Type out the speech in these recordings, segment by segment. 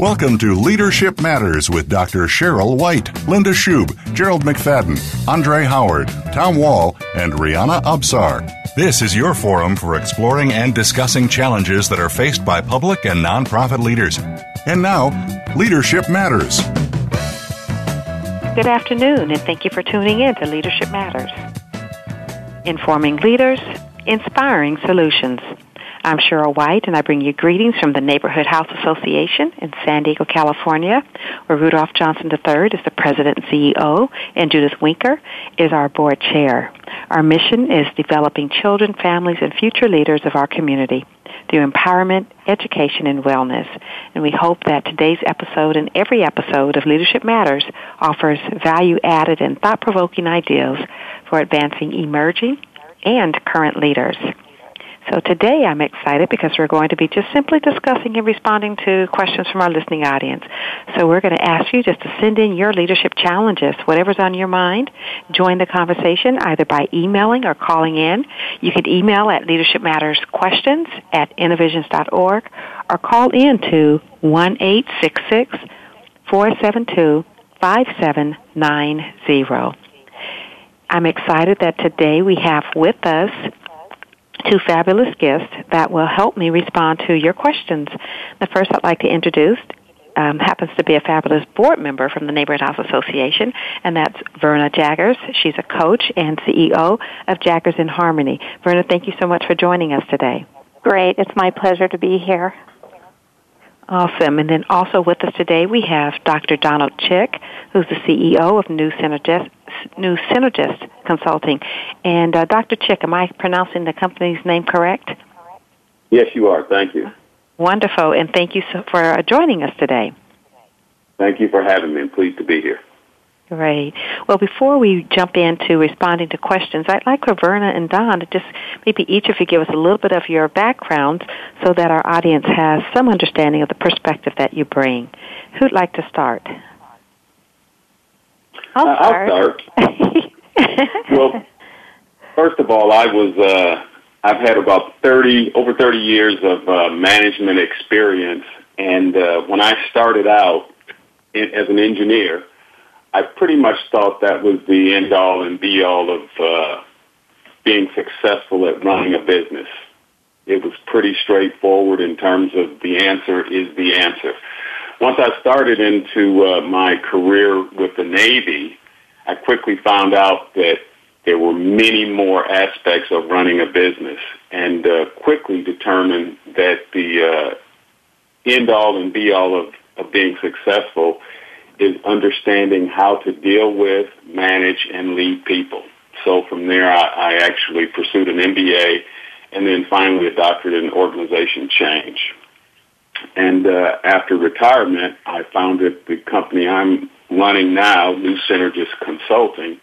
Welcome to Leadership Matters with Dr. Cheryl White, Linda Schub, Gerald McFadden, Andre Howard, Tom Wall, and Rihanna Absar. This is your forum for exploring and discussing challenges that are faced by public and nonprofit leaders. And now, Leadership Matters. Good afternoon, and thank you for tuning in to Leadership Matters. Informing leaders, inspiring solutions. I'm Cheryl White, and I bring you greetings from the Neighborhood House Association in San Diego, California, where Rudolph Johnson III is the president and CEO, and Judith Winker is our board chair. Our mission is developing children, families, and future leaders of our community through empowerment, education, and wellness. And we hope that today's episode and every episode of Leadership Matters offers value added and thought provoking ideas for advancing emerging and current leaders. So today I'm excited because we're going to be just simply discussing and responding to questions from our listening audience. So we're going to ask you just to send in your leadership challenges, whatever's on your mind. Join the conversation either by emailing or calling in. You can email at leadershipmattersquestions at innovisions.org or call in to 1 472 5790. I'm excited that today we have with us two fabulous guests that will help me respond to your questions. The first I'd like to introduce um, happens to be a fabulous board member from the Neighborhood House Association, and that's Verna Jaggers. She's a coach and CEO of Jaggers in Harmony. Verna, thank you so much for joining us today. Great. It's my pleasure to be here. Awesome. And then also with us today we have Dr. Donald Chick, who's the CEO of New Synergist, New Synergist Consulting. And uh, Dr. Chick, am I pronouncing the company's name correct? Yes, you are. Thank you. Wonderful. And thank you so, for uh, joining us today. Thank you for having me. I'm pleased to be here. Great. Well, before we jump into responding to questions, I'd like for Verna and Don to just maybe each of you give us a little bit of your backgrounds so that our audience has some understanding of the perspective that you bring. Who'd like to start? I'll uh, start. I'll start. well, first of all, I was uh, I've had about thirty over thirty years of uh, management experience, and uh, when I started out in, as an engineer, I pretty much thought that was the end all and be all of uh, being successful at running a business. It was pretty straightforward in terms of the answer is the answer. Once I started into uh, my career with the Navy, I quickly found out that there were many more aspects of running a business and uh, quickly determined that the uh, end all and be all of, of being successful is understanding how to deal with, manage, and lead people. So from there, I, I actually pursued an MBA and then finally a doctorate in organization change. And uh, after retirement, I founded the company I'm running now, New Synergist Consulting,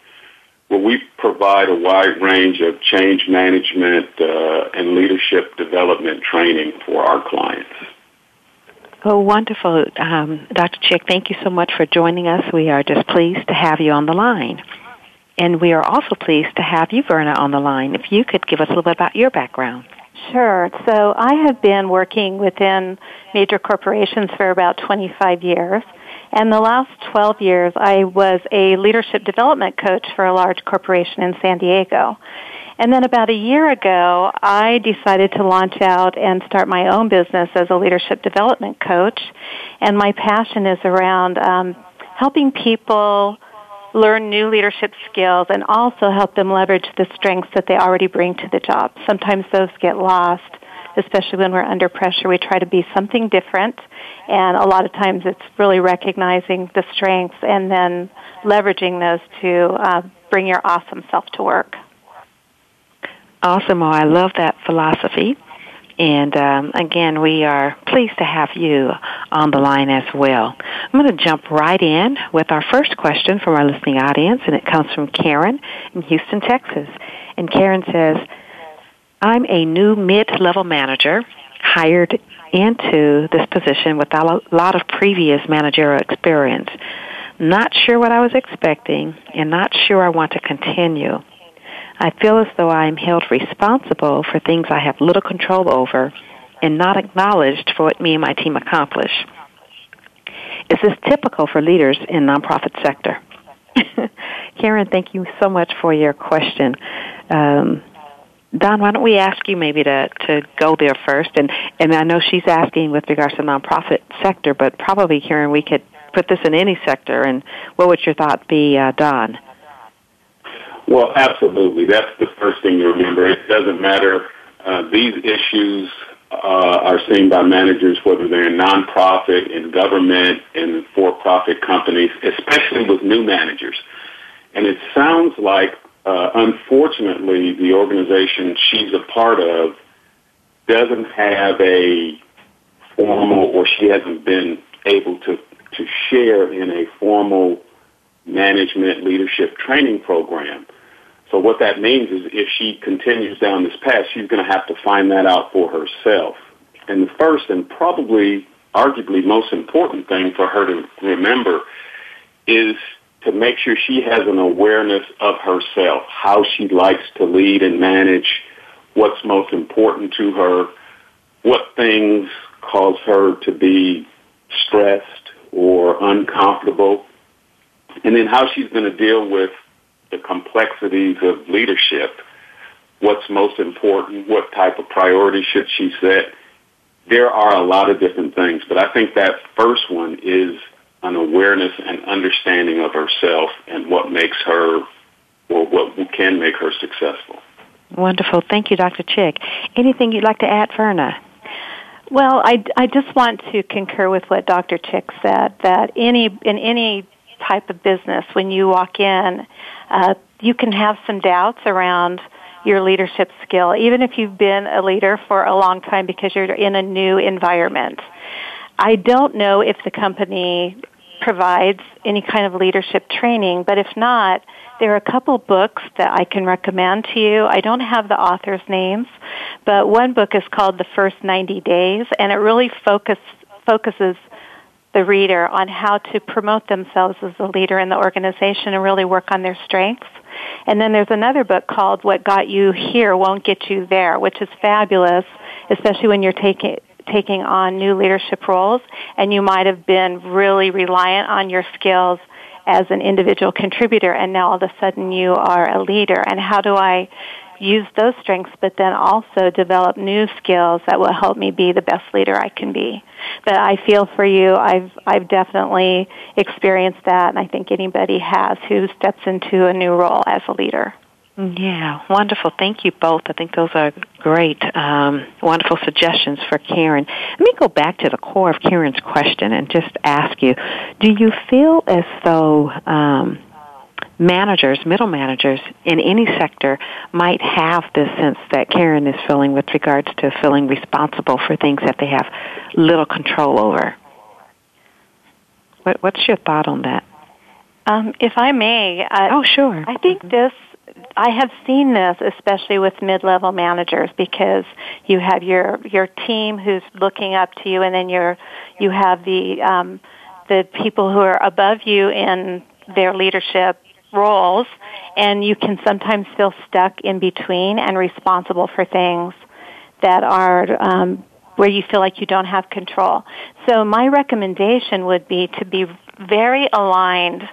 where we provide a wide range of change management uh, and leadership development training for our clients. Oh, wonderful. Um, Dr. Chick, thank you so much for joining us. We are just pleased to have you on the line. And we are also pleased to have you, Verna, on the line. If you could give us a little bit about your background. Sure. So I have been working within major corporations for about 25 years. And the last 12 years, I was a leadership development coach for a large corporation in San Diego. And then about a year ago, I decided to launch out and start my own business as a leadership development coach. And my passion is around um, helping people learn new leadership skills and also help them leverage the strengths that they already bring to the job. Sometimes those get lost, especially when we're under pressure. We try to be something different, and a lot of times it's really recognizing the strengths and then leveraging those to uh, bring your awesome self to work. Awesome. Oh, I love that philosophy. And um, again, we are pleased to have you on the line as well. I'm going to jump right in with our first question from our listening audience, and it comes from Karen in Houston, Texas. And Karen says, I'm a new mid-level manager hired into this position without a lot of previous managerial experience. Not sure what I was expecting and not sure I want to continue. I feel as though I am held responsible for things I have little control over and not acknowledged for what me and my team accomplish. Is this typical for leaders in nonprofit sector? Karen, thank you so much for your question. Um, Don, why don't we ask you maybe to, to go there first? And, and I know she's asking with regards to nonprofit sector, but probably, Karen, we could put this in any sector. And what would your thought be, uh, Don? Well, absolutely. That's the first thing to remember. It doesn't matter. Uh, these issues uh, are seen by managers, whether they're in nonprofit, in government, in for-profit companies, especially with new managers. And it sounds like, uh, unfortunately, the organization she's a part of doesn't have a formal, or she hasn't been able to to share in a formal management leadership training program. So what that means is if she continues down this path, she's going to have to find that out for herself. And the first and probably arguably most important thing for her to remember is to make sure she has an awareness of herself, how she likes to lead and manage, what's most important to her, what things cause her to be stressed or uncomfortable, and then how she's going to deal with the complexities of leadership, what's most important, what type of priorities should she set. There are a lot of different things, but I think that first one is an awareness and understanding of herself and what makes her or what can make her successful. Wonderful. Thank you, Dr. Chick. Anything you'd like to add, Verna? Well, I, I just want to concur with what Dr. Chick said that any in any type of business, when you walk in, uh, you can have some doubts around your leadership skill, even if you've been a leader for a long time because you're in a new environment. I don't know if the company provides any kind of leadership training, but if not, there are a couple books that I can recommend to you. I don't have the authors' names, but one book is called The First 90 Days, and it really focus, focuses the reader on how to promote themselves as a leader in the organization and really work on their strengths. And then there's another book called What Got You Here Won't Get You There, which is fabulous, especially when you're taking taking on new leadership roles and you might have been really reliant on your skills as an individual contributor and now all of a sudden you are a leader and how do I use those strengths, but then also develop new skills that will help me be the best leader I can be. But I feel for you, I've, I've definitely experienced that, and I think anybody has who steps into a new role as a leader. Yeah, wonderful. Thank you both. I think those are great, um, wonderful suggestions for Karen. Let me go back to the core of Karen's question and just ask you: Do you feel as though um, managers, middle managers in any sector might have this sense that Karen is feeling with regards to feeling responsible for things that they have little control over. What, what's your thought on that? Um, if I may, uh, oh sure. I think mm-hmm. this. I have seen this, especially with mid-level managers, because you have your your team who's looking up to you, and then you're you have the um, the people who are above you in their leadership roles and you can sometimes feel stuck in between and responsible for things that are um, where you feel like you don't have control. So my recommendation would be to be very aligned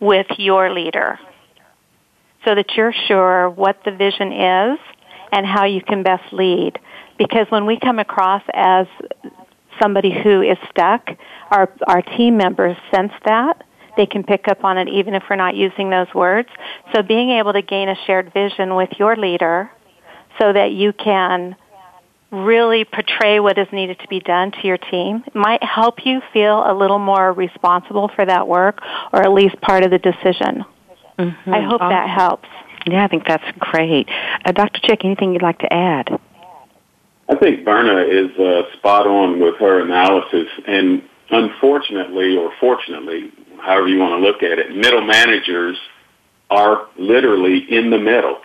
with your leader so that you're sure what the vision is and how you can best lead. Because when we come across as somebody who is stuck, our, our team members sense that they can pick up on it even if we're not using those words. So being able to gain a shared vision with your leader so that you can really portray what is needed to be done to your team might help you feel a little more responsible for that work or at least part of the decision. Mm-hmm. I hope that helps. Yeah, I think that's great. Uh, Dr. Chick, anything you'd like to add? I think Verna is uh, spot on with her analysis, and unfortunately, or fortunately, however you want to look at it, middle managers are literally in the middle.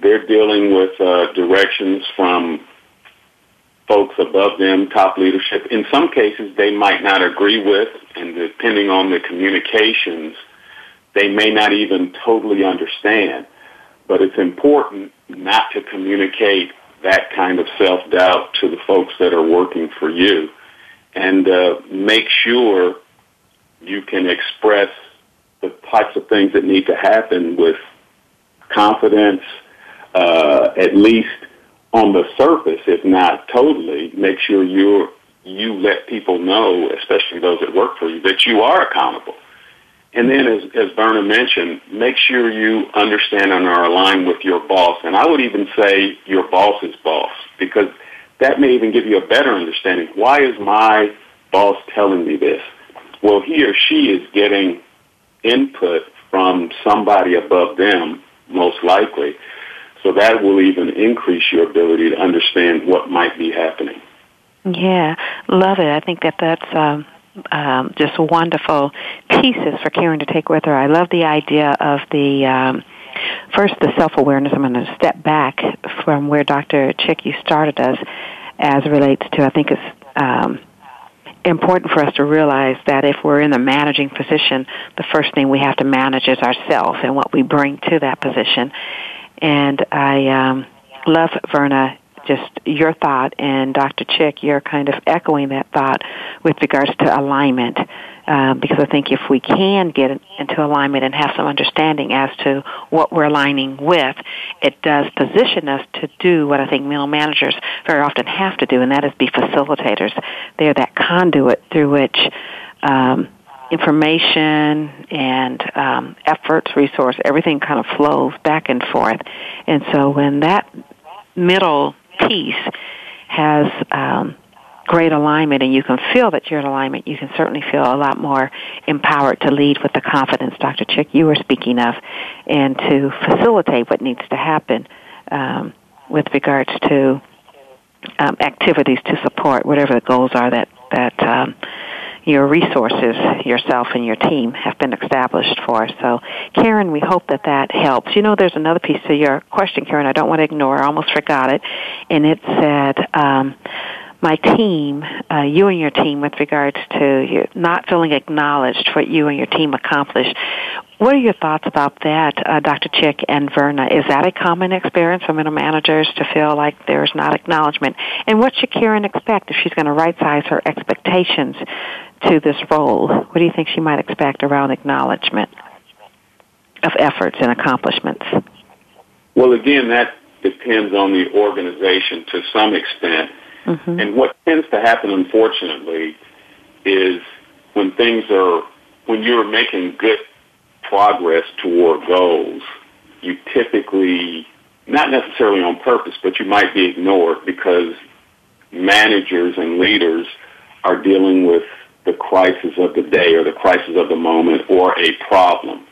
They're dealing with uh, directions from folks above them, top leadership. In some cases, they might not agree with, and depending on the communications, they may not even totally understand. But it's important not to communicate that kind of self-doubt to the folks that are working for you. And uh, make sure you can express the types of things that need to happen with confidence, uh, at least on the surface, if not totally, make sure you you let people know, especially those that work for you, that you are accountable. And then, as, as Verna mentioned, make sure you understand and are aligned with your boss. And I would even say your boss's boss, because that may even give you a better understanding. Why is my boss telling me this? Well, he or she is getting input from somebody above them, most likely. So that will even increase your ability to understand what might be happening. Yeah, love it. I think that that's um, um, just wonderful pieces for Karen to take with her. I love the idea of the um, first the self awareness. I'm going to step back from where Dr. Chick you started us as relates to. I think it's um, important for us to realize that if we're in a managing position, the first thing we have to manage is ourselves and what we bring to that position. And I um, love Verna just your thought and Dr. Chick, you're kind of echoing that thought with regards to alignment. Um, because I think if we can get into alignment and have some understanding as to what we're aligning with, it does position us to do what I think middle managers very often have to do, and that is be facilitators. They're that conduit through which um, information and um, efforts, resource, everything kind of flows back and forth. And so when that middle piece has um, great alignment and you can feel that you're in alignment, you can certainly feel a lot more empowered to lead with the confidence, Dr. Chick, you were speaking of, and to facilitate what needs to happen um, with regards to um, activities to support whatever the goals are that that um, your resources, yourself and your team, have been established for. So, Karen, we hope that that helps. You know, there's another piece to your question, Karen. I don't want to ignore. I almost forgot it, and it said. Um, my team, uh, you and your team, with regards to not feeling acknowledged for what you and your team accomplished. What are your thoughts about that, uh, Dr. Chick and Verna? Is that a common experience for middle managers to feel like there's not acknowledgement? And what should Karen expect if she's going to right size her expectations to this role? What do you think she might expect around acknowledgement of efforts and accomplishments? Well, again, that depends on the organization to some extent. Mm-hmm. And what tends to happen, unfortunately, is when things are, when you're making good progress toward goals, you typically, not necessarily on purpose, but you might be ignored because managers and leaders are dealing with the crisis of the day or the crisis of the moment or a problem.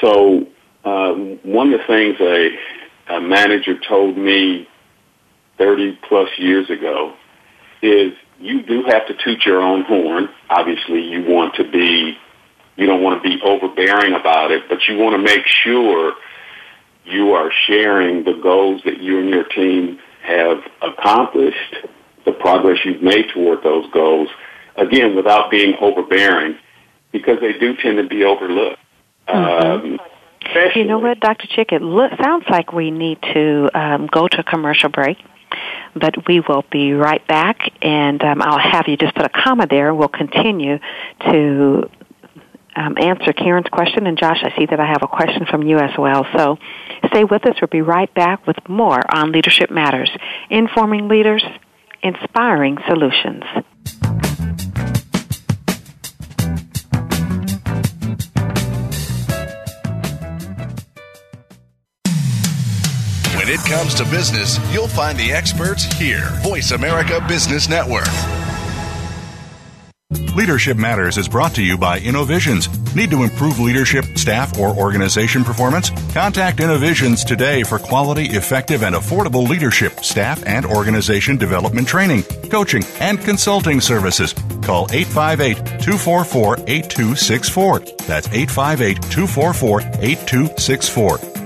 So um, one of the things a, a manager told me 30 plus years ago is you do have to toot your own horn. Obviously, you want to be, you don't want to be overbearing about it, but you want to make sure you are sharing the goals that you and your team have accomplished, the progress you've made toward those goals, again, without being overbearing, because they do tend to be overlooked. Mm-hmm. Um, you know what, Dr. Chick, it lo- sounds like we need to um, go to a commercial break, but we will be right back, and um, I'll have you just put a comma there. We'll continue to um, answer Karen's question, and Josh, I see that I have a question from you as well. So stay with us. We'll be right back with more on Leadership Matters, informing leaders, inspiring solutions. When it comes to business, you'll find the experts here. Voice America Business Network. Leadership Matters is brought to you by InnoVisions. Need to improve leadership, staff, or organization performance? Contact InnoVisions today for quality, effective, and affordable leadership, staff, and organization development training, coaching, and consulting services. Call 858 244 8264. That's 858 244 8264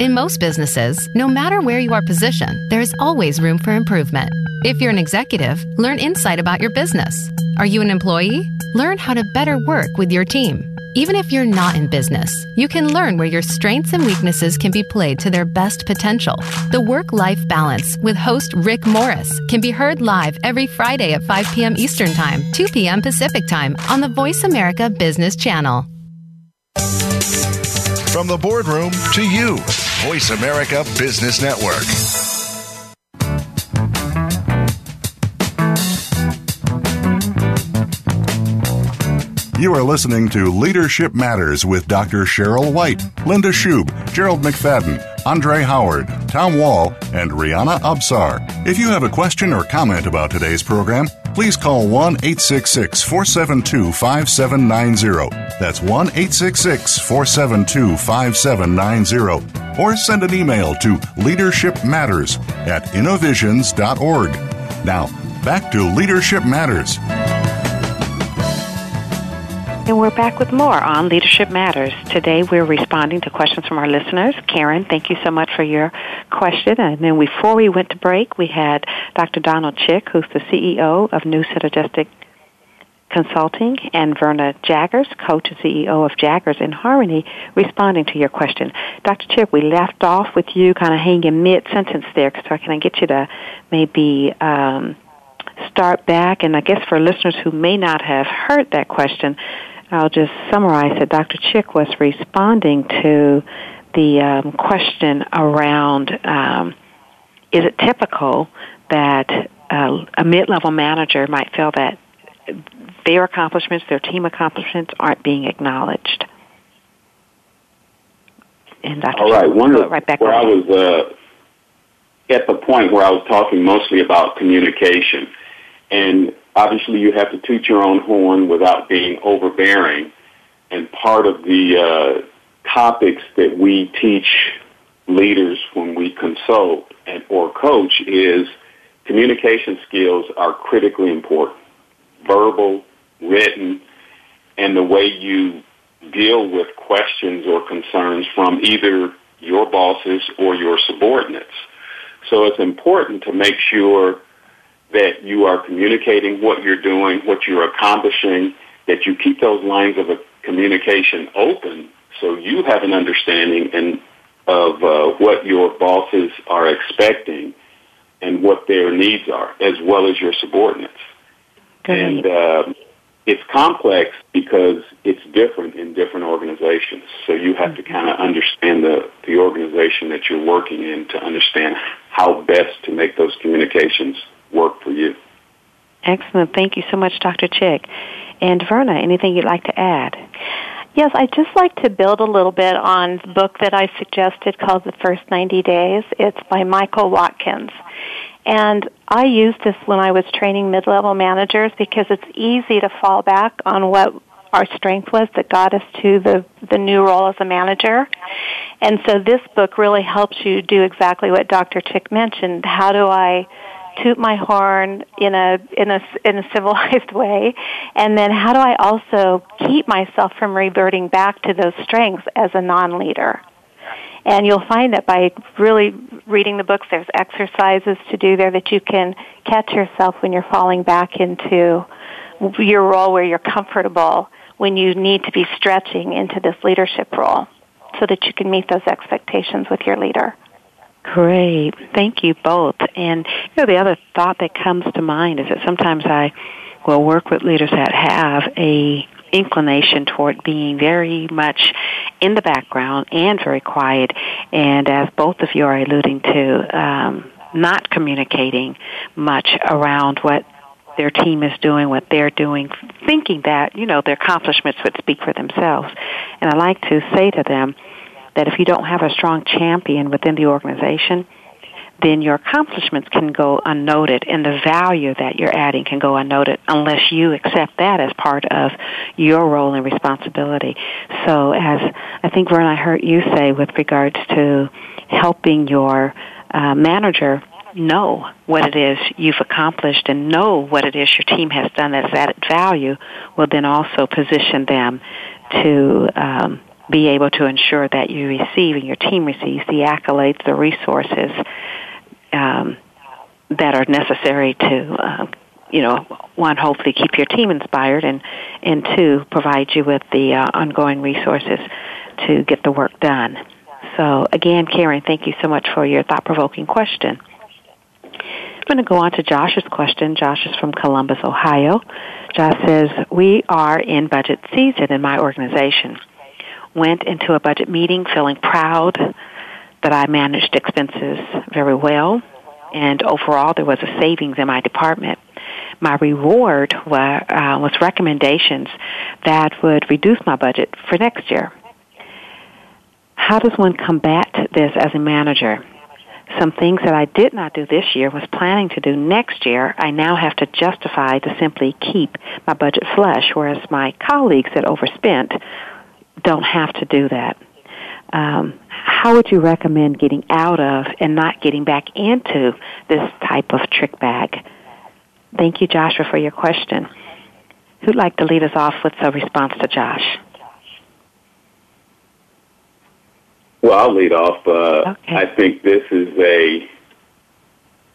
In most businesses, no matter where you are positioned, there is always room for improvement. If you're an executive, learn insight about your business. Are you an employee? Learn how to better work with your team. Even if you're not in business, you can learn where your strengths and weaknesses can be played to their best potential. The Work Life Balance with host Rick Morris can be heard live every Friday at 5 p.m. Eastern Time, 2 p.m. Pacific Time on the Voice America Business Channel. From the boardroom to you, Voice America Business Network. You are listening to Leadership Matters with Dr. Cheryl White, Linda Schub, Gerald McFadden, Andre Howard, Tom Wall, and Rihanna Absar. If you have a question or comment about today's program, please call 1 866 472 5790. That's 1 866 472 5790. Or send an email to Leadership Matters at innovisions.org. Now, back to Leadership Matters. And we're back with more on Leadership Matters. Today we're responding to questions from our listeners. Karen, thank you so much for your question. And then before we went to break, we had Dr. Donald Chick, who's the CEO of New Synergistic Consulting, and Verna Jaggers, coach and CEO of Jaggers in Harmony, responding to your question. Dr. Chick, we left off with you kind of hanging mid-sentence there, so can I get you to maybe um, start back? And I guess for listeners who may not have heard that question, I'll just summarize that Dr. Chick was responding to the um, question around um, is it typical that uh, a mid-level manager might feel that their accomplishments, their team accomplishments, aren't being acknowledged? And Dr. All right, Chick, one of right back where I was uh, at the point where I was talking mostly about communication, and obviously you have to toot your own horn without being overbearing. And part of the uh, topics that we teach leaders when we consult and or coach is communication skills are critically important. Verbal, written, and the way you deal with questions or concerns from either your bosses or your subordinates. So it's important to make sure that you are communicating what you're doing, what you're accomplishing, that you keep those lines of communication open so you have an understanding and of uh, what your bosses are expecting and what their needs are, as well as your subordinates. And uh, it's complex because it's different in different organizations. So you have to kind of understand the, the organization that you're working in to understand how best to make those communications work for you. Excellent. Thank you so much, Dr. Chick. And Verna, anything you'd like to add? Yes, I'd just like to build a little bit on the book that I suggested called The First 90 Days. It's by Michael Watkins. And I used this when I was training mid-level managers because it's easy to fall back on what our strength was that got us to the, the new role as a manager. And so this book really helps you do exactly what Dr. Chick mentioned. How do I toot my horn in a in a in a civilized way. And then how do I also keep myself from reverting back to those strengths as a non-leader? And you'll find that by really reading the books there's exercises to do there that you can catch yourself when you're falling back into your role where you're comfortable when you need to be stretching into this leadership role so that you can meet those expectations with your leader Great. Thank you both. And you know, the other thought that comes to mind is that sometimes I will work with leaders that have a inclination toward being very much in the background and very quiet, and as both of you are alluding to, um, not communicating much around what their team is doing, what they're doing, thinking that, you know, their accomplishments would speak for themselves. And I like to say to them that if you don't have a strong champion within the organization, then your accomplishments can go unnoted and the value that you're adding can go unnoted unless you accept that as part of your role and responsibility. So as I think Vern, I heard you say with regards to helping your uh, manager know what it is you've accomplished and know what it is your team has done that's added value will then also position them to um, be able to ensure that you receive and your team receives the accolades, the resources um, that are necessary to, uh, you know, one, hopefully keep your team inspired, and and two, provide you with the uh, ongoing resources to get the work done. So again, Karen, thank you so much for your thought-provoking question. I'm going to go on to Josh's question. Josh is from Columbus, Ohio. Josh says, We are in budget season in my organization. Went into a budget meeting feeling proud that I managed expenses very well, and overall there was a savings in my department. My reward was, uh, was recommendations that would reduce my budget for next year. How does one combat this as a manager? Some things that I did not do this year was planning to do next year. I now have to justify to simply keep my budget flush, whereas my colleagues that overspent don't have to do that. Um, how would you recommend getting out of and not getting back into this type of trick bag? Thank you, Joshua, for your question. Who'd like to lead us off with a response to Josh? Well, I'll lead off. Uh, okay. I think this is a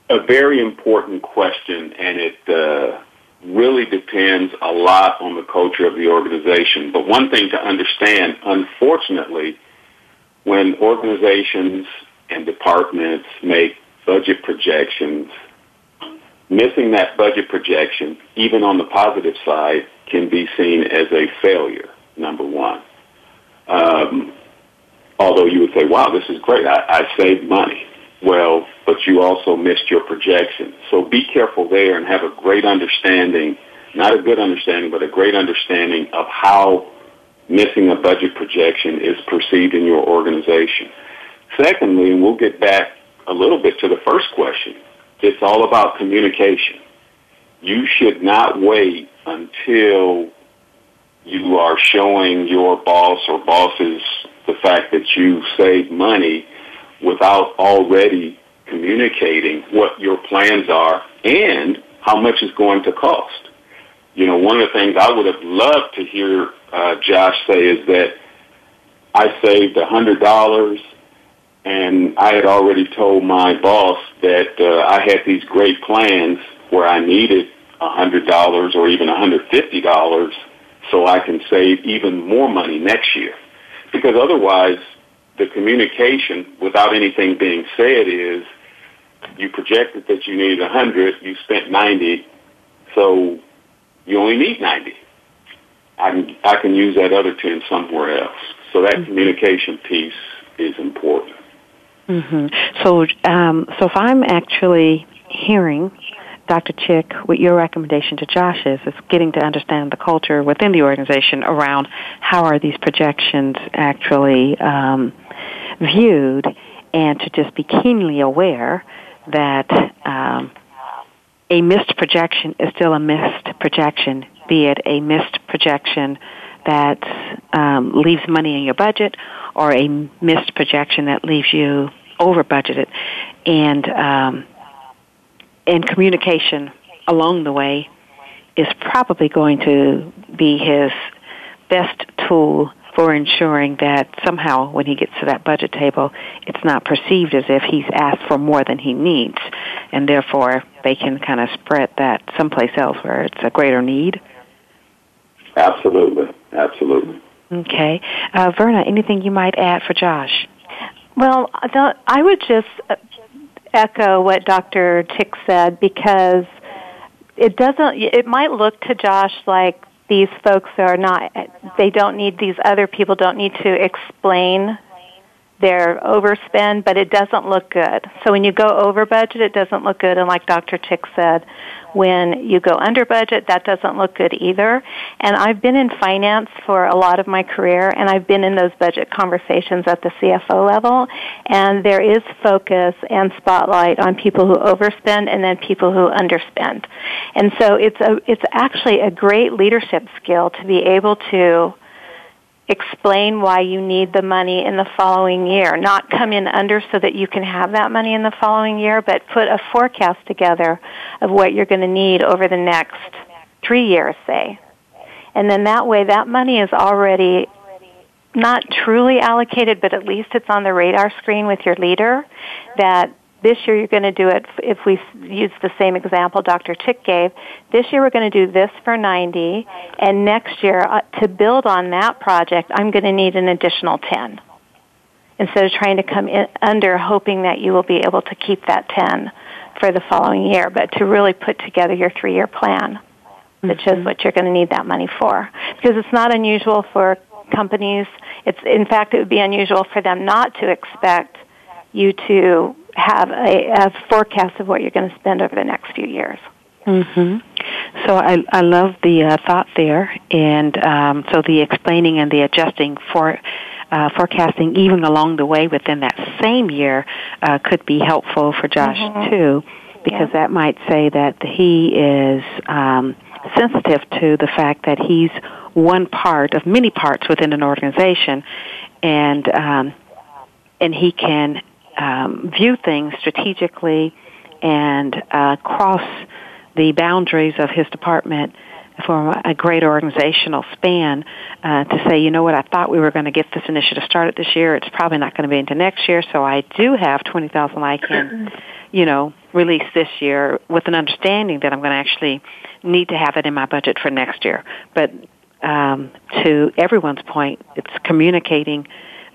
a very important question, and it uh, really depends a lot on the culture of the organization. But one thing to understand, unfortunately, when organizations and departments make budget projections, missing that budget projection, even on the positive side, can be seen as a failure, number one. Um, although you would say, wow, this is great, I, I saved money. Well, but you also missed your projection. So be careful there and have a great understanding, not a good understanding, but a great understanding of how missing a budget projection is perceived in your organization. Secondly, and we'll get back a little bit to the first question, it's all about communication. You should not wait until you are showing your boss or bosses the fact that you save money without already communicating what your plans are and how much it's going to cost. You know, one of the things I would have loved to hear uh, Josh say is that I saved a hundred dollars, and I had already told my boss that uh, I had these great plans where I needed a hundred dollars or even a hundred fifty dollars, so I can save even more money next year. Because otherwise, the communication without anything being said is you projected that you needed a hundred, you spent ninety, so you only need ninety. I can, I can use that other 10 somewhere else. So that mm-hmm. communication piece is important. Mm-hmm. So, um, so if I'm actually hearing Dr. Chick, what your recommendation to Josh is, is getting to understand the culture within the organization around how are these projections actually um, viewed, and to just be keenly aware that um, a missed projection is still a missed projection be it a missed projection that um, leaves money in your budget or a missed projection that leaves you over budgeted. And, um, and communication along the way is probably going to be his best tool for ensuring that somehow when he gets to that budget table, it's not perceived as if he's asked for more than he needs, and therefore they can kind of spread that someplace else where it's a greater need. Absolutely, absolutely. Okay, uh, Verna, anything you might add for Josh? Well, I would just uh, echo what Dr. Chick said because it doesn't. It might look to Josh like these folks are not, they don't need, these other people don't need to explain their overspend, but it doesn't look good. So when you go over budget, it doesn't look good. And like Dr. Chick said, when you go under budget, that doesn't look good either. And I've been in finance for a lot of my career, and I've been in those budget conversations at the CFO level, and there is focus and spotlight on people who overspend and then people who underspend. And so it's a, it's actually a great leadership skill to be able to explain why you need the money in the following year. Not come in under so that you can have that money in the following year, but put a forecast together of what you're going to need over the next three years, say. And then that way, that money is already not truly allocated, but at least it's on the radar screen with your leader that this year you're going to do it, if we use the same example Dr. Chick gave, this year we're going to do this for 90, and next year, uh, to build on that project, I'm going to need an additional 10. Instead of trying to come in under hoping that you will be able to keep that 10 for the following year, but to really put together your three year plan that shows mm-hmm. what you're going to need that money for. Because it's not unusual for companies, it's, in fact, it would be unusual for them not to expect you to have a, a forecast of what you're going to spend over the next few years. Mm-hmm. So I I love the uh, thought there, and um, so the explaining and the adjusting for. Uh, forecasting even along the way within that same year uh, could be helpful for Josh mm-hmm. too, because yeah. that might say that he is um, sensitive to the fact that he's one part of many parts within an organization, and um, and he can um, view things strategically and uh, cross the boundaries of his department for a great organizational span uh, to say, you know what, I thought we were going to get this initiative started this year. It's probably not going to be into next year, so I do have twenty thousand I can, you know, release this year with an understanding that I'm going to actually need to have it in my budget for next year. But um, to everyone's point, it's communicating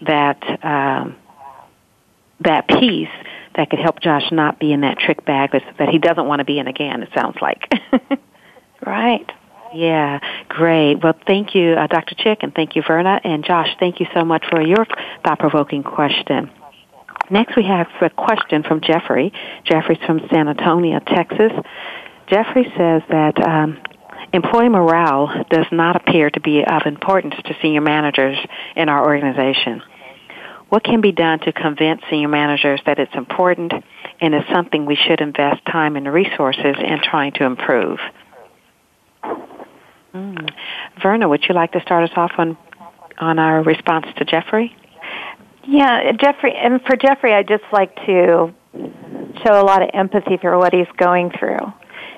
that um, that piece that could help Josh not be in that trick bag that he doesn't want to be in again, it sounds like. right. Yeah, great. Well, thank you, uh, Dr. Chick, and thank you, Verna. And Josh, thank you so much for your thought provoking question. Next, we have a question from Jeffrey. Jeffrey's from San Antonio, Texas. Jeffrey says that um, employee morale does not appear to be of importance to senior managers in our organization. What can be done to convince senior managers that it's important and is something we should invest time and resources in trying to improve? Mm. Verna, would you like to start us off on on our response to Jeffrey? Yeah, Jeffrey, and for Jeffrey, I'd just like to show a lot of empathy for what he's going through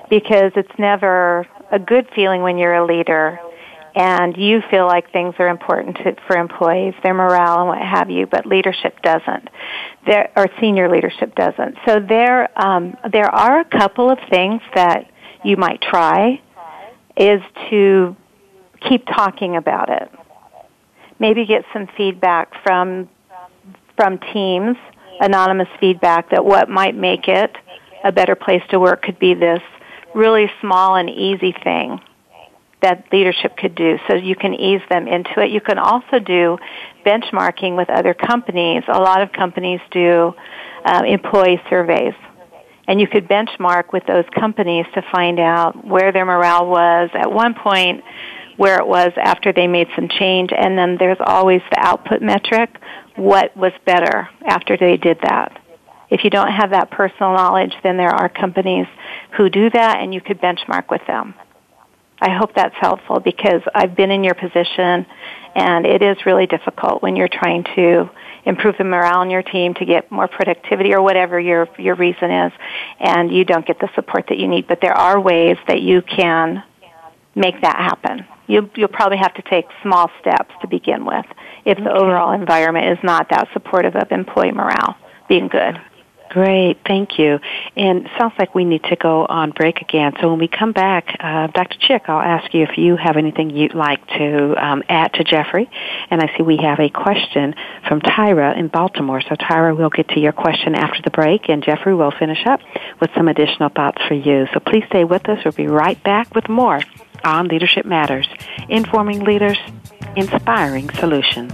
because it's never a good feeling when you're a leader and you feel like things are important to, for employees, their morale and what have you, but leadership doesn't. There, or senior leadership doesn't. So there, um, there are a couple of things that you might try is to keep talking about it. Maybe get some feedback from, from teams, anonymous feedback that what might make it a better place to work could be this really small and easy thing that leadership could do so you can ease them into it. You can also do benchmarking with other companies. A lot of companies do uh, employee surveys. And you could benchmark with those companies to find out where their morale was at one point, where it was after they made some change, and then there's always the output metric. What was better after they did that? If you don't have that personal knowledge, then there are companies who do that, and you could benchmark with them. I hope that's helpful because I've been in your position and it is really difficult when you're trying to improve the morale in your team to get more productivity or whatever your your reason is and you don't get the support that you need. But there are ways that you can make that happen. You you'll probably have to take small steps to begin with if the overall environment is not that supportive of employee morale being good Great, thank you. And sounds like we need to go on break again. So when we come back, uh, Dr. Chick, I'll ask you if you have anything you'd like to um, add to Jeffrey. And I see we have a question from Tyra in Baltimore. So Tyra, we'll get to your question after the break, and Jeffrey will finish up with some additional thoughts for you. So please stay with us. We'll be right back with more on Leadership Matters, informing leaders, inspiring solutions.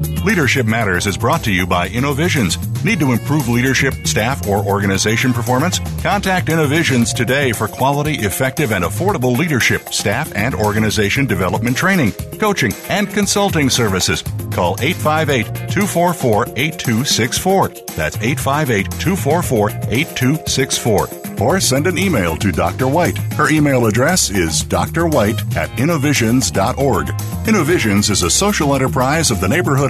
Leadership Matters is brought to you by InnoVisions. Need to improve leadership, staff, or organization performance? Contact InnoVisions today for quality, effective, and affordable leadership, staff, and organization development training, coaching, and consulting services. Call 858 244 8264. That's 858 244 8264 or send an email to Dr. White. Her email address is drwhite at innovisions.org. Innovisions is a social enterprise of the Neighborhood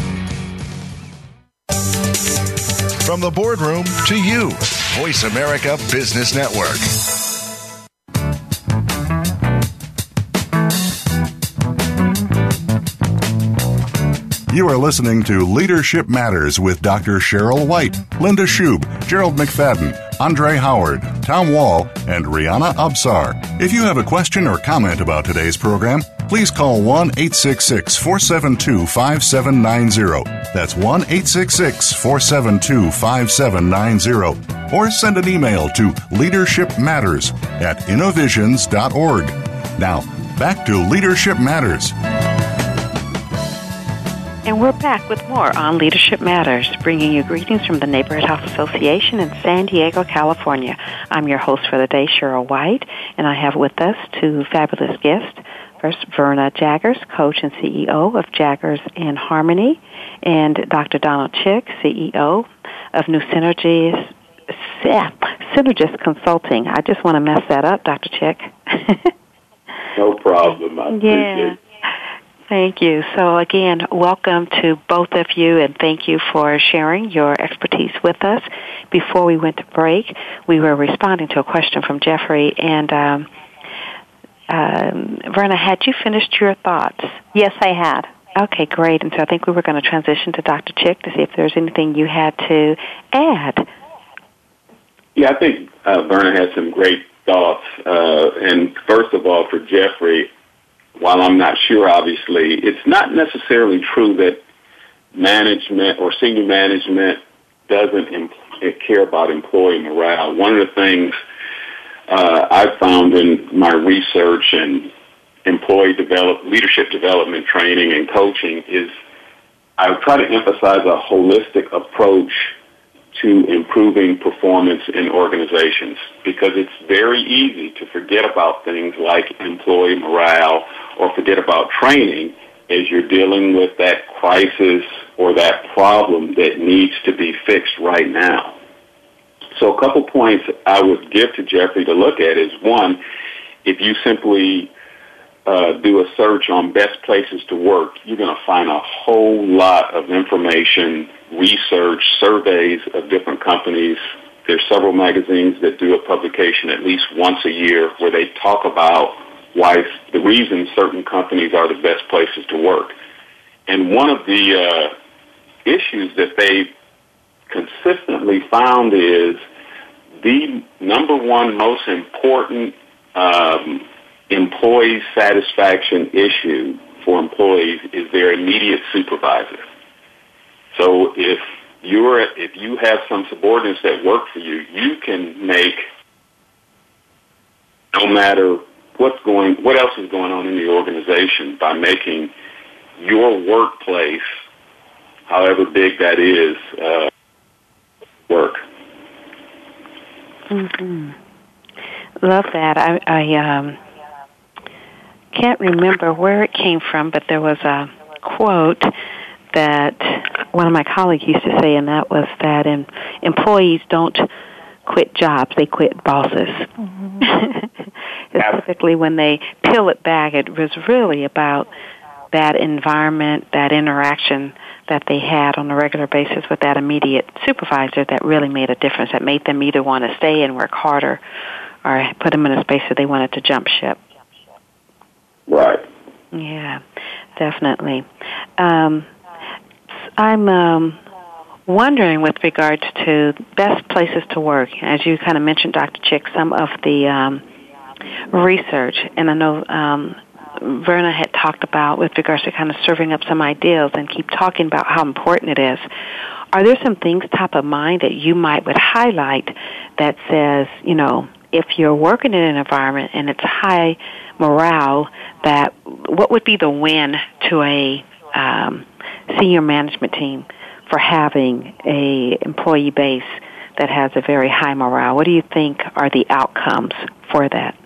From the boardroom to you, Voice America Business Network. You are listening to Leadership Matters with Dr. Cheryl White, Linda Schub, Gerald McFadden, Andre Howard, Tom Wall, and Rihanna Absar. If you have a question or comment about today's program, please call 1 866 472 5790. That's 1 866 472 5790. Or send an email to Leadership Matters at innovisions.org. Now, back to Leadership Matters. And we're back with more on Leadership Matters, bringing you greetings from the Neighborhood House Association in San Diego, California. I'm your host for the day, Cheryl White, and I have with us two fabulous guests. First, Verna Jaggers, coach and CEO of Jaggers in Harmony, and Dr. Donald Chick, CEO of New Synergies, Synergist Consulting. I just want to mess that up, Dr. Chick. no problem. I yeah. Thank you. So again, welcome to both of you and thank you for sharing your expertise with us. Before we went to break, we were responding to a question from Jeffrey and um, um, Verna, had you finished your thoughts? Yes, I had. Okay, great. And so I think we were going to transition to Dr. Chick to see if there's anything you had to add. Yeah, I think uh, Verna had some great thoughts. Uh, and first of all, for Jeffrey, while I'm not sure, obviously, it's not necessarily true that management or senior management doesn't em- care about employee morale. One of the things uh, I've found in my research and employee develop leadership development training and coaching is I try to emphasize a holistic approach to improving performance in organizations because it's very easy to forget about things like employee morale or forget about training as you're dealing with that crisis or that problem that needs to be fixed right now. So a couple points I would give to Jeffrey to look at is one, if you simply uh, do a search on best places to work, you're going to find a whole lot of information, research, surveys of different companies. There's several magazines that do a publication at least once a year where they talk about why the reasons certain companies are the best places to work. And one of the uh, issues that they consistently found is the number one most important um, employee satisfaction issue for employees is their immediate supervisor. So if you're if you have some subordinates that work for you, you can make no matter what's going what else is going on in the organization by making your workplace, however big that is, uh, work. Mm-hmm. Love that. I, I um, can't remember where it came from, but there was a quote that one of my colleagues used to say, and that was that in, employees don't quit jobs, they quit bosses. Mm-hmm. Specifically, when they peel it back, it was really about that environment, that interaction that they had on a regular basis with that immediate supervisor that really made a difference, that made them either want to stay and work harder or put them in a space that they wanted to jump ship. Right. Yeah, definitely. Um, I'm um, wondering with regards to best places to work. As you kind of mentioned, Dr. Chick, some of the um, research, and I know um, Verna had talked about with regards to kind of serving up some ideas and keep talking about how important it is. Are there some things top of mind that you might would highlight that says, you know, if you're working in an environment and it's high morale, that what would be the win to a um, senior management team for having a employee base that has a very high morale? What do you think are the outcomes for that?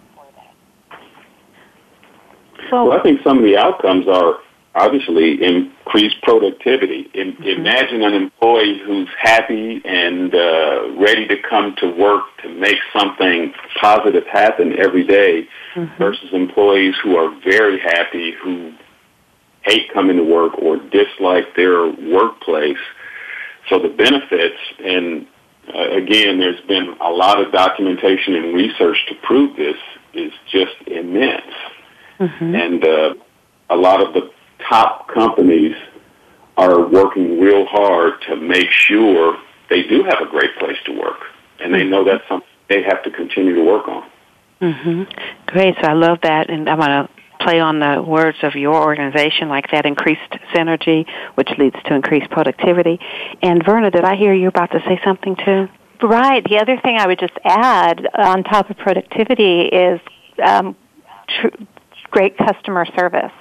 Well, I think some of the outcomes are obviously increased productivity. mm-hmm. Imagine an employee who's happy and uh, ready to come to work to make something positive happen every day mm-hmm. versus employees who are very happy, who hate coming to work or dislike their workplace. So the benefits, and uh, again, there's been a lot of documentation and research to prove this, is just immense. Mm-hmm. And uh, a lot of the top companies are working real hard to make sure they do have a great place to work, and they know that's something they have to continue to work on. Mm-hmm. Great. So I love that, and I want to play on the words of your organization, like that increased synergy, which leads to increased productivity. And Verna, did I hear you about to say something too? Right. The other thing I would just add on top of productivity is um, tr- great customer service.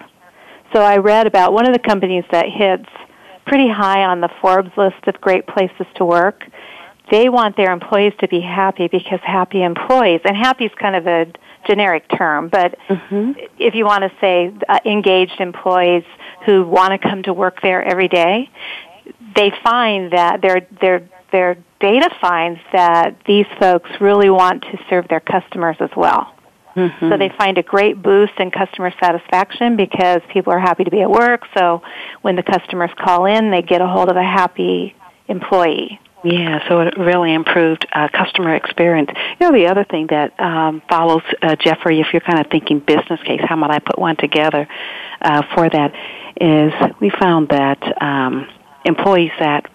So I read about one of the companies that hits pretty high on the Forbes list of great places to work. They want their employees to be happy because happy employees, and happy is kind of a generic term, but mm-hmm. if you want to say uh, engaged employees who want to come to work there every day, they find that their their their data finds that these folks really want to serve their customers as well. Mm-hmm. So they find a great boost in customer satisfaction because people are happy to be at work. So when the customers call in, they get a hold of a happy employee. Yeah, so it really improved uh, customer experience. You know, the other thing that um, follows, uh, Jeffrey, if you're kind of thinking business case, how might I put one together uh, for that, is we found that um, employees that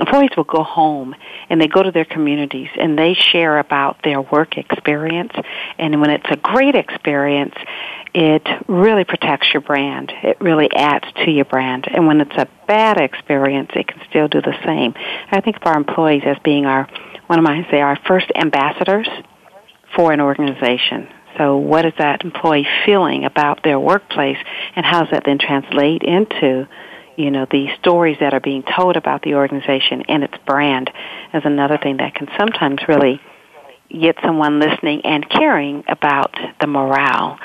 employees will go home and they go to their communities and they share about their work experience. And when it's a great experience, it really protects your brand. It really adds to your brand. And when it's a bad experience, it can still do the same. I think of our employees as being our, one of my, say, our first ambassadors for an organization. So what is that employee feeling about their workplace and how does that then translate into you know, the stories that are being told about the organization and its brand is another thing that can sometimes really get someone listening and caring about the morale.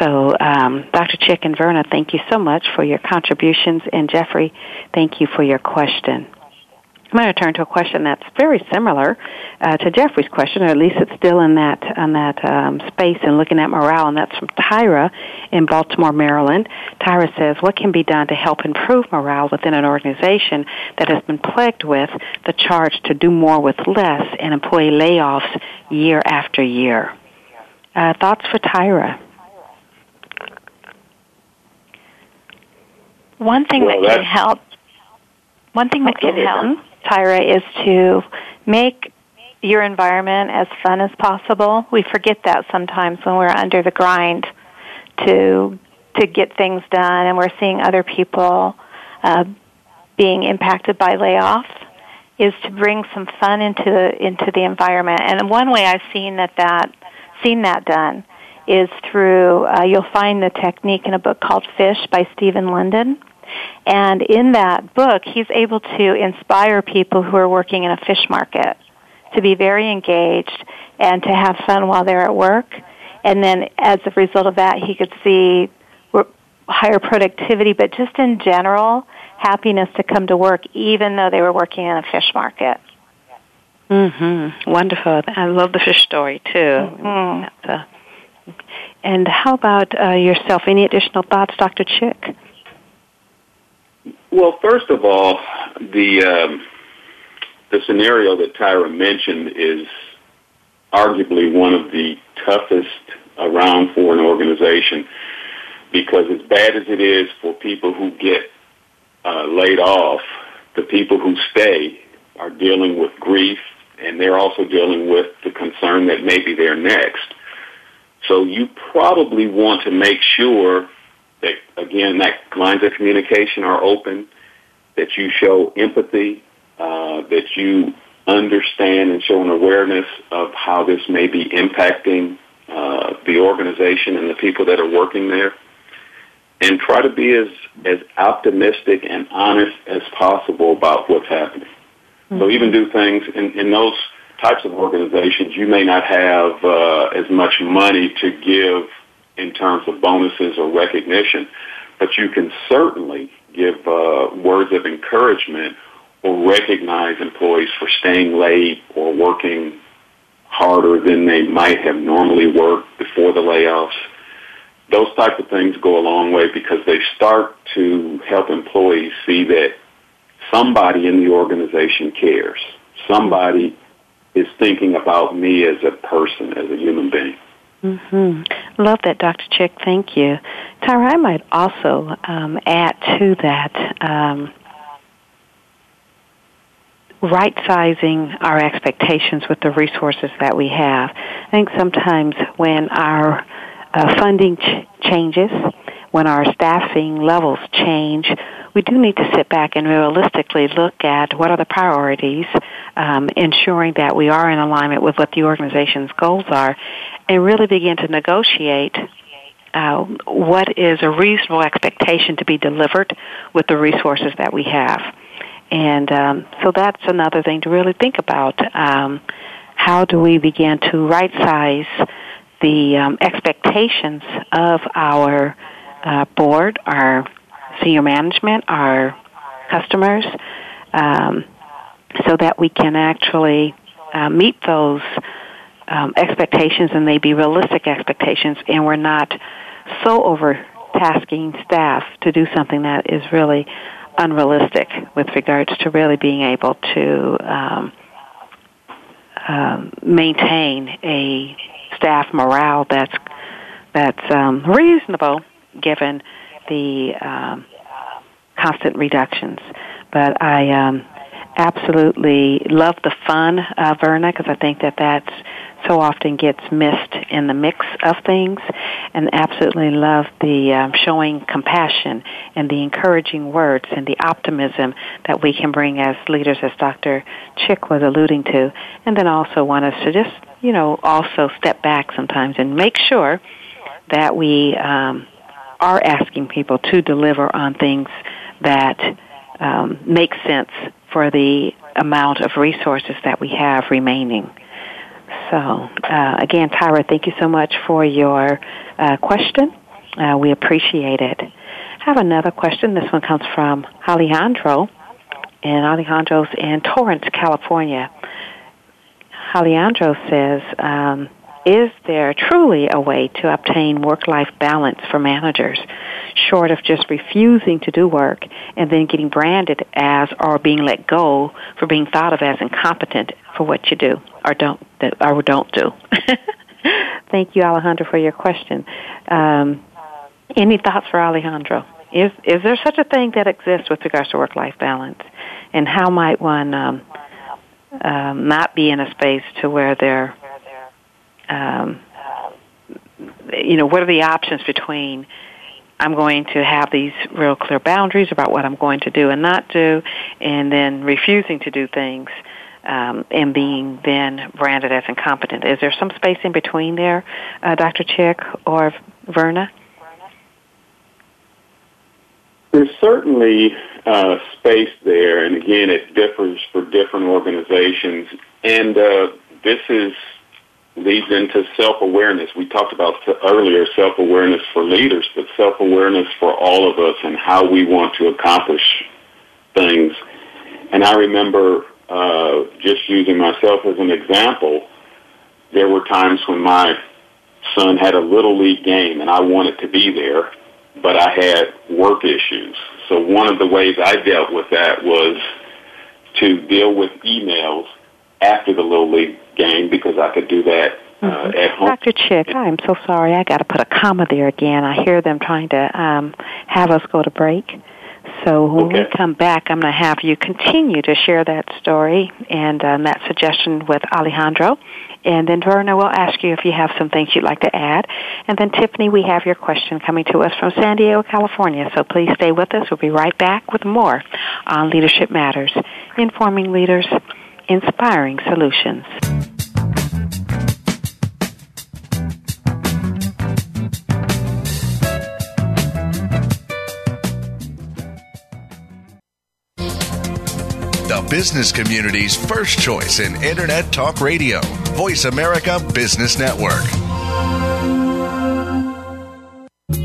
So, um, Dr. Chick and Verna, thank you so much for your contributions, and Jeffrey, thank you for your question. I'm going to turn to a question that's very similar uh, to Jeffrey's question, or at least it's still in that in that um, space and looking at morale, and that's from Tyra in Baltimore, Maryland. Tyra says, "What can be done to help improve morale within an organization that has been plagued with the charge to do more with less and employee layoffs year after year?" Uh, thoughts for Tyra? One thing well, that can help. One thing that can help Tyra, is to make your environment as fun as possible. We forget that sometimes when we're under the grind to to get things done, and we're seeing other people uh, being impacted by layoffs is to bring some fun into the into the environment. And one way I've seen that that seen that done is through uh, you'll find the technique in a book called Fish by Stephen Lundin. And in that book, he's able to inspire people who are working in a fish market to be very engaged and to have fun while they're at work. And then as a result of that, he could see higher productivity, but just in general, happiness to come to work even though they were working in a fish market. Mhm. Wonderful. I love the fish story too. Mm-hmm. And how about uh, yourself? Any additional thoughts, Dr. Chick? Well, first of all, the um, the scenario that Tyra mentioned is arguably one of the toughest around for an organization because as bad as it is for people who get uh, laid off, the people who stay are dealing with grief and they're also dealing with the concern that maybe they're next. So you probably want to make sure that, again, that lines of communication are open, that you show empathy, uh, that you understand and show an awareness of how this may be impacting uh, the organization and the people that are working there and try to be as, as optimistic and honest as possible about what's happening. Mm-hmm. So even do things in, in those types of organizations, you may not have uh, as much money to give in terms of bonuses or recognition, but you can certainly give uh, words of encouragement or recognize employees for staying late or working harder than they might have normally worked before the layoffs those types of things go a long way because they start to help employees see that somebody in the organization cares. Somebody is thinking about me as a person, as a human being. Mm-hmm. Love that, Dr. Chick. Thank you. Tyra, I might also um, add to that um, right sizing our expectations with the resources that we have. I think sometimes when our uh, funding ch- changes, when our staffing levels change, we do need to sit back and realistically look at what are the priorities, um, ensuring that we are in alignment with what the organization's goals are, and really begin to negotiate uh, what is a reasonable expectation to be delivered with the resources that we have. And um, so that's another thing to really think about. Um, how do we begin to right size the um, expectations of our uh, board, our senior management, our customers, um, so that we can actually uh, meet those um, expectations and they be realistic expectations, and we're not so overtasking staff to do something that is really unrealistic with regards to really being able to um, um, maintain a staff morale that's that's um, reasonable given the um, constant reductions. But I um, absolutely love the fun, uh, Verna, because I think that that's so often gets missed in the mix of things, and absolutely love the um, showing compassion and the encouraging words and the optimism that we can bring as leaders, as Dr. Chick was alluding to, and then also want us to just you know, also step back sometimes and make sure that we um, are asking people to deliver on things that um, make sense for the amount of resources that we have remaining. So, uh, again, Tyra, thank you so much for your uh, question. Uh, we appreciate it. I have another question. This one comes from Alejandro, and Alejandro's in Torrance, California. Alejandro says, um, is there truly a way to obtain work-life balance for managers, short of just refusing to do work and then getting branded as or being let go for being thought of as incompetent for what you do or don't or don't do? Thank you, Alejandro, for your question. Um, any thoughts for Alejandro? Is is there such a thing that exists with regards to work-life balance, and how might one um, um, not be in a space to where they're, um, you know, what are the options between I'm going to have these real clear boundaries about what I'm going to do and not do, and then refusing to do things um, and being then branded as incompetent. Is there some space in between there, uh, Dr. Chick or Verna? There's certainly uh, space there, and again, it differs for different organizations. And uh, this is leads into self-awareness. We talked about earlier self-awareness for leaders, but self-awareness for all of us and how we want to accomplish things. And I remember uh, just using myself as an example, there were times when my son had a little league game and I wanted to be there, but I had work issues. So one of the ways I dealt with that was to deal with emails after the little league game because I could do that uh, mm-hmm. at home. Dr. Chick, I'm so sorry. I got to put a comma there again. I hear them trying to um, have us go to break. So when okay. we come back, I'm going to have you continue to share that story and um, that suggestion with Alejandro. And then Verna will ask you if you have some things you'd like to add. And then Tiffany, we have your question coming to us from San Diego, California. So please stay with us. We'll be right back with more on Leadership Matters, informing leaders, inspiring solutions. the business community's first choice in Internet Talk Radio. Voice America Business Network.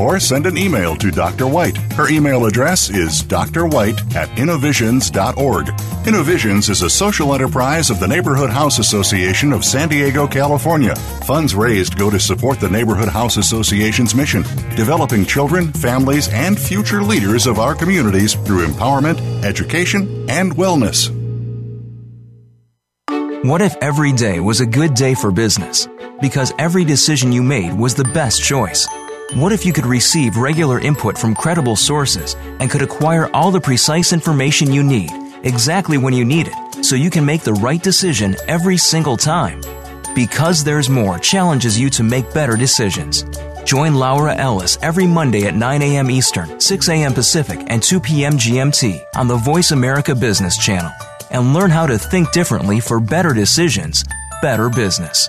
or send an email to Dr. White. Her email address is drwhite at innovisions.org. Innovisions is a social enterprise of the Neighborhood House Association of San Diego, California. Funds raised go to support the Neighborhood House Association's mission, developing children, families, and future leaders of our communities through empowerment, education, and wellness. What if every day was a good day for business? Because every decision you made was the best choice. What if you could receive regular input from credible sources and could acquire all the precise information you need exactly when you need it so you can make the right decision every single time? Because There's More challenges you to make better decisions. Join Laura Ellis every Monday at 9 a.m. Eastern, 6 a.m. Pacific, and 2 p.m. GMT on the Voice America Business Channel and learn how to think differently for better decisions, better business.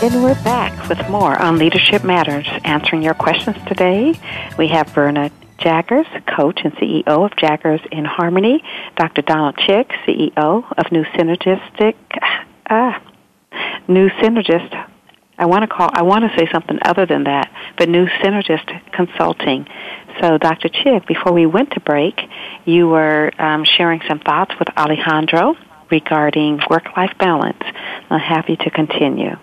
And we're back with more on Leadership Matters. Answering your questions today, we have Verna Jaggers, coach and CEO of Jaggers in Harmony, Dr. Donald Chick, CEO of New Synergistic, ah, New Synergist. I want to call. I want to say something other than that, but New Synergist Consulting. So, Dr. Chick, before we went to break, you were um, sharing some thoughts with Alejandro regarding work-life balance. I'm happy to continue.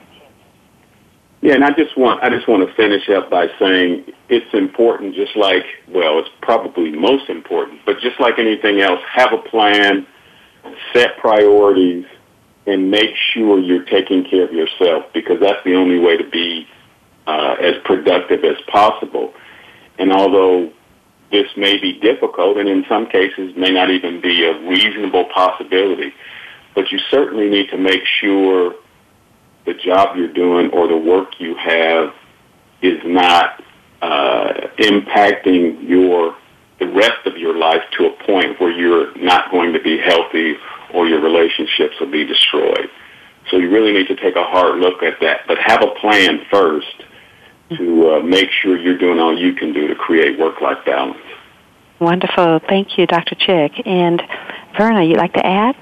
Yeah, and I just want I just want to finish up by saying it's important, just like well, it's probably most important, but just like anything else, have a plan, set priorities, and make sure you're taking care of yourself because that's the only way to be uh, as productive as possible. And although this may be difficult, and in some cases may not even be a reasonable possibility, but you certainly need to make sure the job you're doing or the work you have is not uh, impacting your the rest of your life to a point where you're not going to be healthy or your relationships will be destroyed. So you really need to take a hard look at that, but have a plan first to uh, make sure you're doing all you can do to create work-life balance. Wonderful. Thank you, Dr. Chick. And Verna, you'd like to add?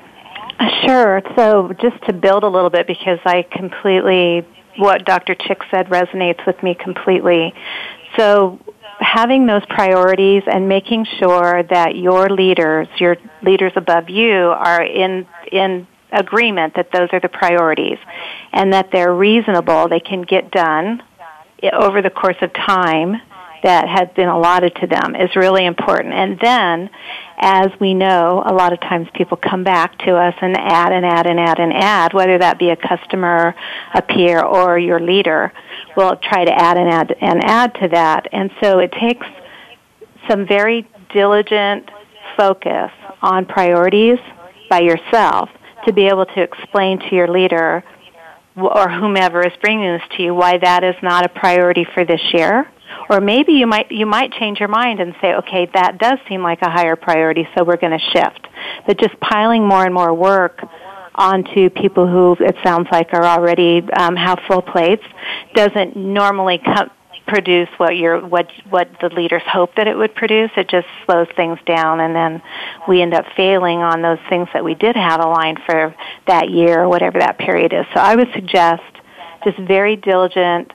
Uh, sure. So just to build a little bit, because I completely, what Dr. Chick said resonates with me completely. So having those priorities and making sure that your leaders, your leaders above you are in, in agreement that those are the priorities and that they're reasonable, they can get done over the course of time that has been allotted to them is really important. And then, as we know, a lot of times people come back to us and add and add and add and add, whether that be a customer, a peer, or your leader will try to add and add and add to that. And so it takes some very diligent focus on priorities by yourself to be able to explain to your leader or whomever is bringing this to you why that is not a priority for this year or maybe you might you might change your mind and say okay that does seem like a higher priority so we're going to shift but just piling more and more work onto people who it sounds like are already um, have full plates doesn't normally come produce what your what what the leaders hope that it would produce. It just slows things down, and then we end up failing on those things that we did have aligned for that year or whatever that period is. So I would suggest just very diligent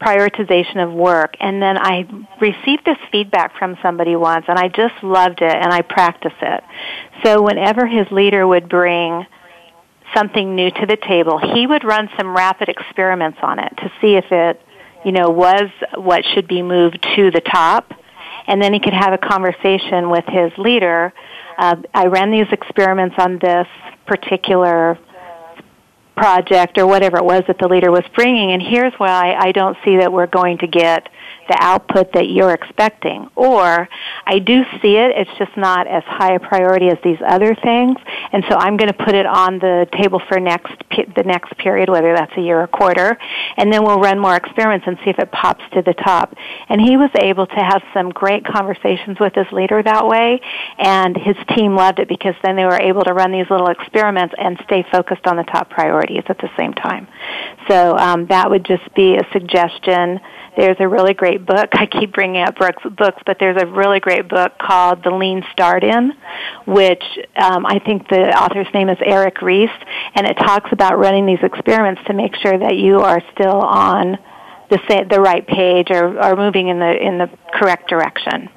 prioritization of work. And then I received this feedback from somebody once, and I just loved it, and I practice it. So whenever his leader would bring something new to the table, he would run some rapid experiments on it to see if it you know, was what should be moved to the top. And then he could have a conversation with his leader. Uh, I ran these experiments on this particular project or whatever it was that the leader was bringing, and here's why I don't see that we're going to get the output that you're expecting. Or I do see it, it's just not as high a priority as these other things, and so I'm going to put it on the table for next the next period, whether that's a year or quarter, and then we'll run more experiments and see if it pops to the top. And he was able to have some great conversations with his leader that way, and his team loved it because then they were able to run these little experiments and stay focused on the top priorities at the same time. So um, that would just be a suggestion there's a really great book. I keep bringing up Brooks books, but there's a really great book called The Lean Startup, which um, I think the author's name is Eric Ries, and it talks about running these experiments to make sure that you are still on the the right page or, or moving in the in the correct direction.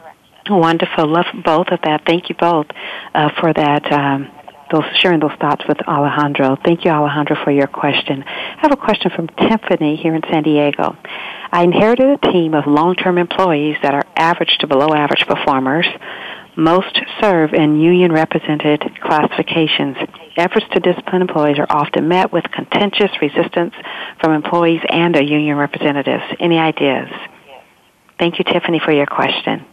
Wonderful. Love both of that. Thank you both uh, for that. Um, those sharing those thoughts with Alejandro. Thank you, Alejandro, for your question. I have a question from Tiffany here in San Diego. I inherited a team of long-term employees that are average to below average performers. Most serve in union represented classifications. Efforts to discipline employees are often met with contentious resistance from employees and their union representatives. Any ideas? Thank you, Tiffany, for your question.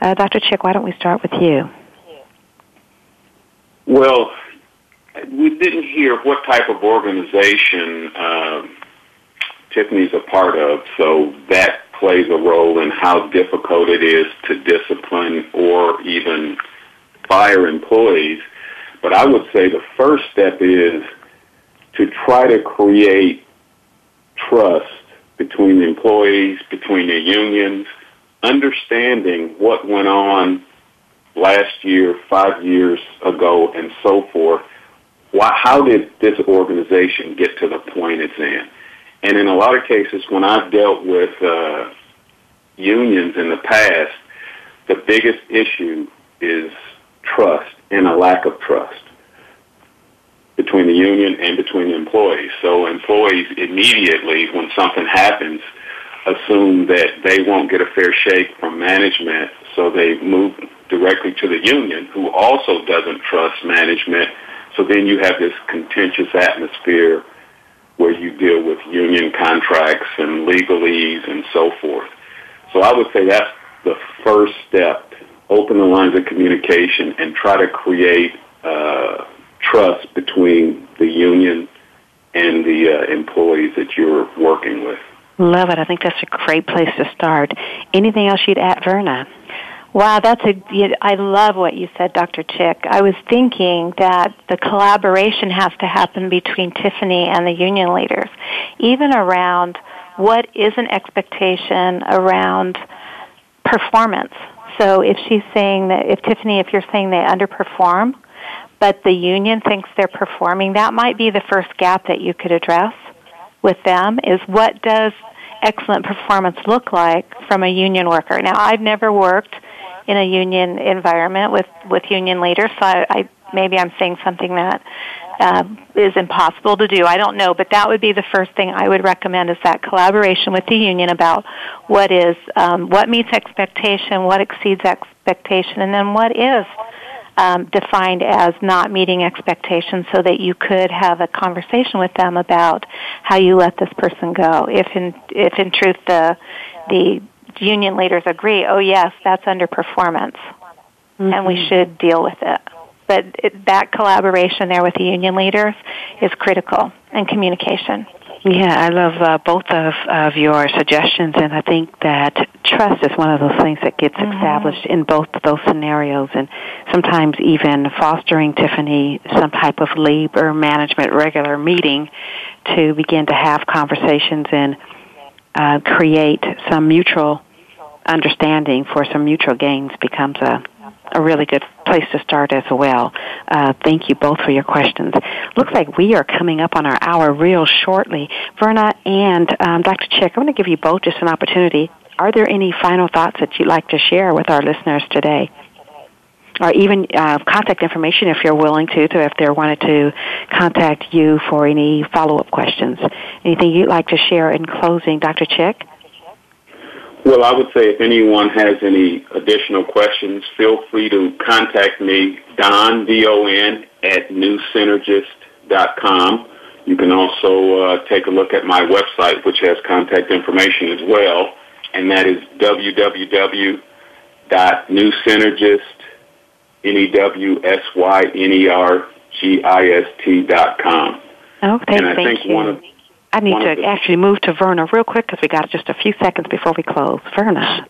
Uh, Dr. Chick, why don't we start with you? Well, we didn't hear what type of organization um, Tiffany's a part of, so that plays a role in how difficult it is to discipline or even fire employees. But I would say the first step is to try to create trust between the employees, between the unions, understanding what went on last year, five years ago, and so forth. Why, how did this organization get to the point it's in? And in a lot of cases, when I've dealt with uh, unions in the past, the biggest issue is trust and a lack of trust between the union and between the employees. So employees immediately, when something happens, assume that they won't get a fair shake from management, so they move directly to the union, who also doesn't trust management. So then you have this contentious atmosphere where you deal with union contracts and legalese and so forth. So I would say that's the first step. Open the lines of communication and try to create uh, trust between the union and the uh, employees that you're working with. Love it. I think that's a great place to start. Anything else you'd add, Verna? Wow, that's a. I love what you said, Dr. Chick. I was thinking that the collaboration has to happen between Tiffany and the union leaders, even around what is an expectation around performance. So if she's saying that, if Tiffany, if you're saying they underperform, but the union thinks they're performing, that might be the first gap that you could address with them is what does excellent performance look like from a union worker? Now, I've never worked in a union environment with with union leaders. So I, I maybe I'm saying something that uh, is impossible to do. I don't know, but that would be the first thing I would recommend is that collaboration with the union about what is um, what meets expectation, what exceeds expectation, and then what is um, defined as not meeting expectations, so that you could have a conversation with them about how you let this person go. If in if in truth the the union leaders agree, oh yes, that's underperformance, mm-hmm. and we mm-hmm. should deal with it. But it, that collaboration there with the union leaders is critical, and communication. Yeah, I love uh, both of, of your suggestions, and I think that trust is one of those things that gets mm-hmm. established in both of those scenarios, and sometimes even fostering Tiffany some type of labor management regular meeting to begin to have conversations and uh, create some mutual understanding for some mutual gains becomes a a really good place to start as well. Uh, thank you both for your questions. Looks like we are coming up on our hour real shortly. Verna and um, Dr. Chick, I'm going to give you both just an opportunity. Are there any final thoughts that you'd like to share with our listeners today? Or even uh, contact information if you're willing to, to if they wanted to contact you for any follow-up questions. Anything you'd like to share in closing, Dr. Chick? Well, I would say if anyone has any additional questions, feel free to contact me, Don, D-O-N, at newsynergist.com. You can also uh, take a look at my website, which has contact information as well, and that is www.newsynergist.com. Okay, and I thank think you. One of, I need to actually move to Verna real quick because we got just a few seconds before we close. Verna.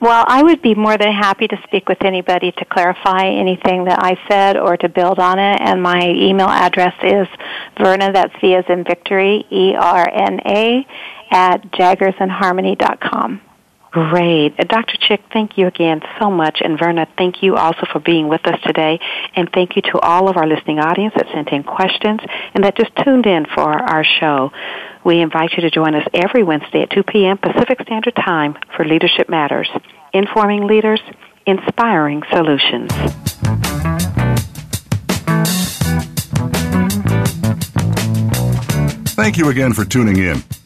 Well, I would be more than happy to speak with anybody to clarify anything that I said or to build on it. And my email address is Verna, that's V as in victory, E-R-N-A, at jaggersandharmony.com. Great. Uh, Dr. Chick, thank you again so much. And Verna, thank you also for being with us today. And thank you to all of our listening audience that sent in questions and that just tuned in for our show. We invite you to join us every Wednesday at 2 p.m. Pacific Standard Time for Leadership Matters, informing leaders, inspiring solutions. Thank you again for tuning in.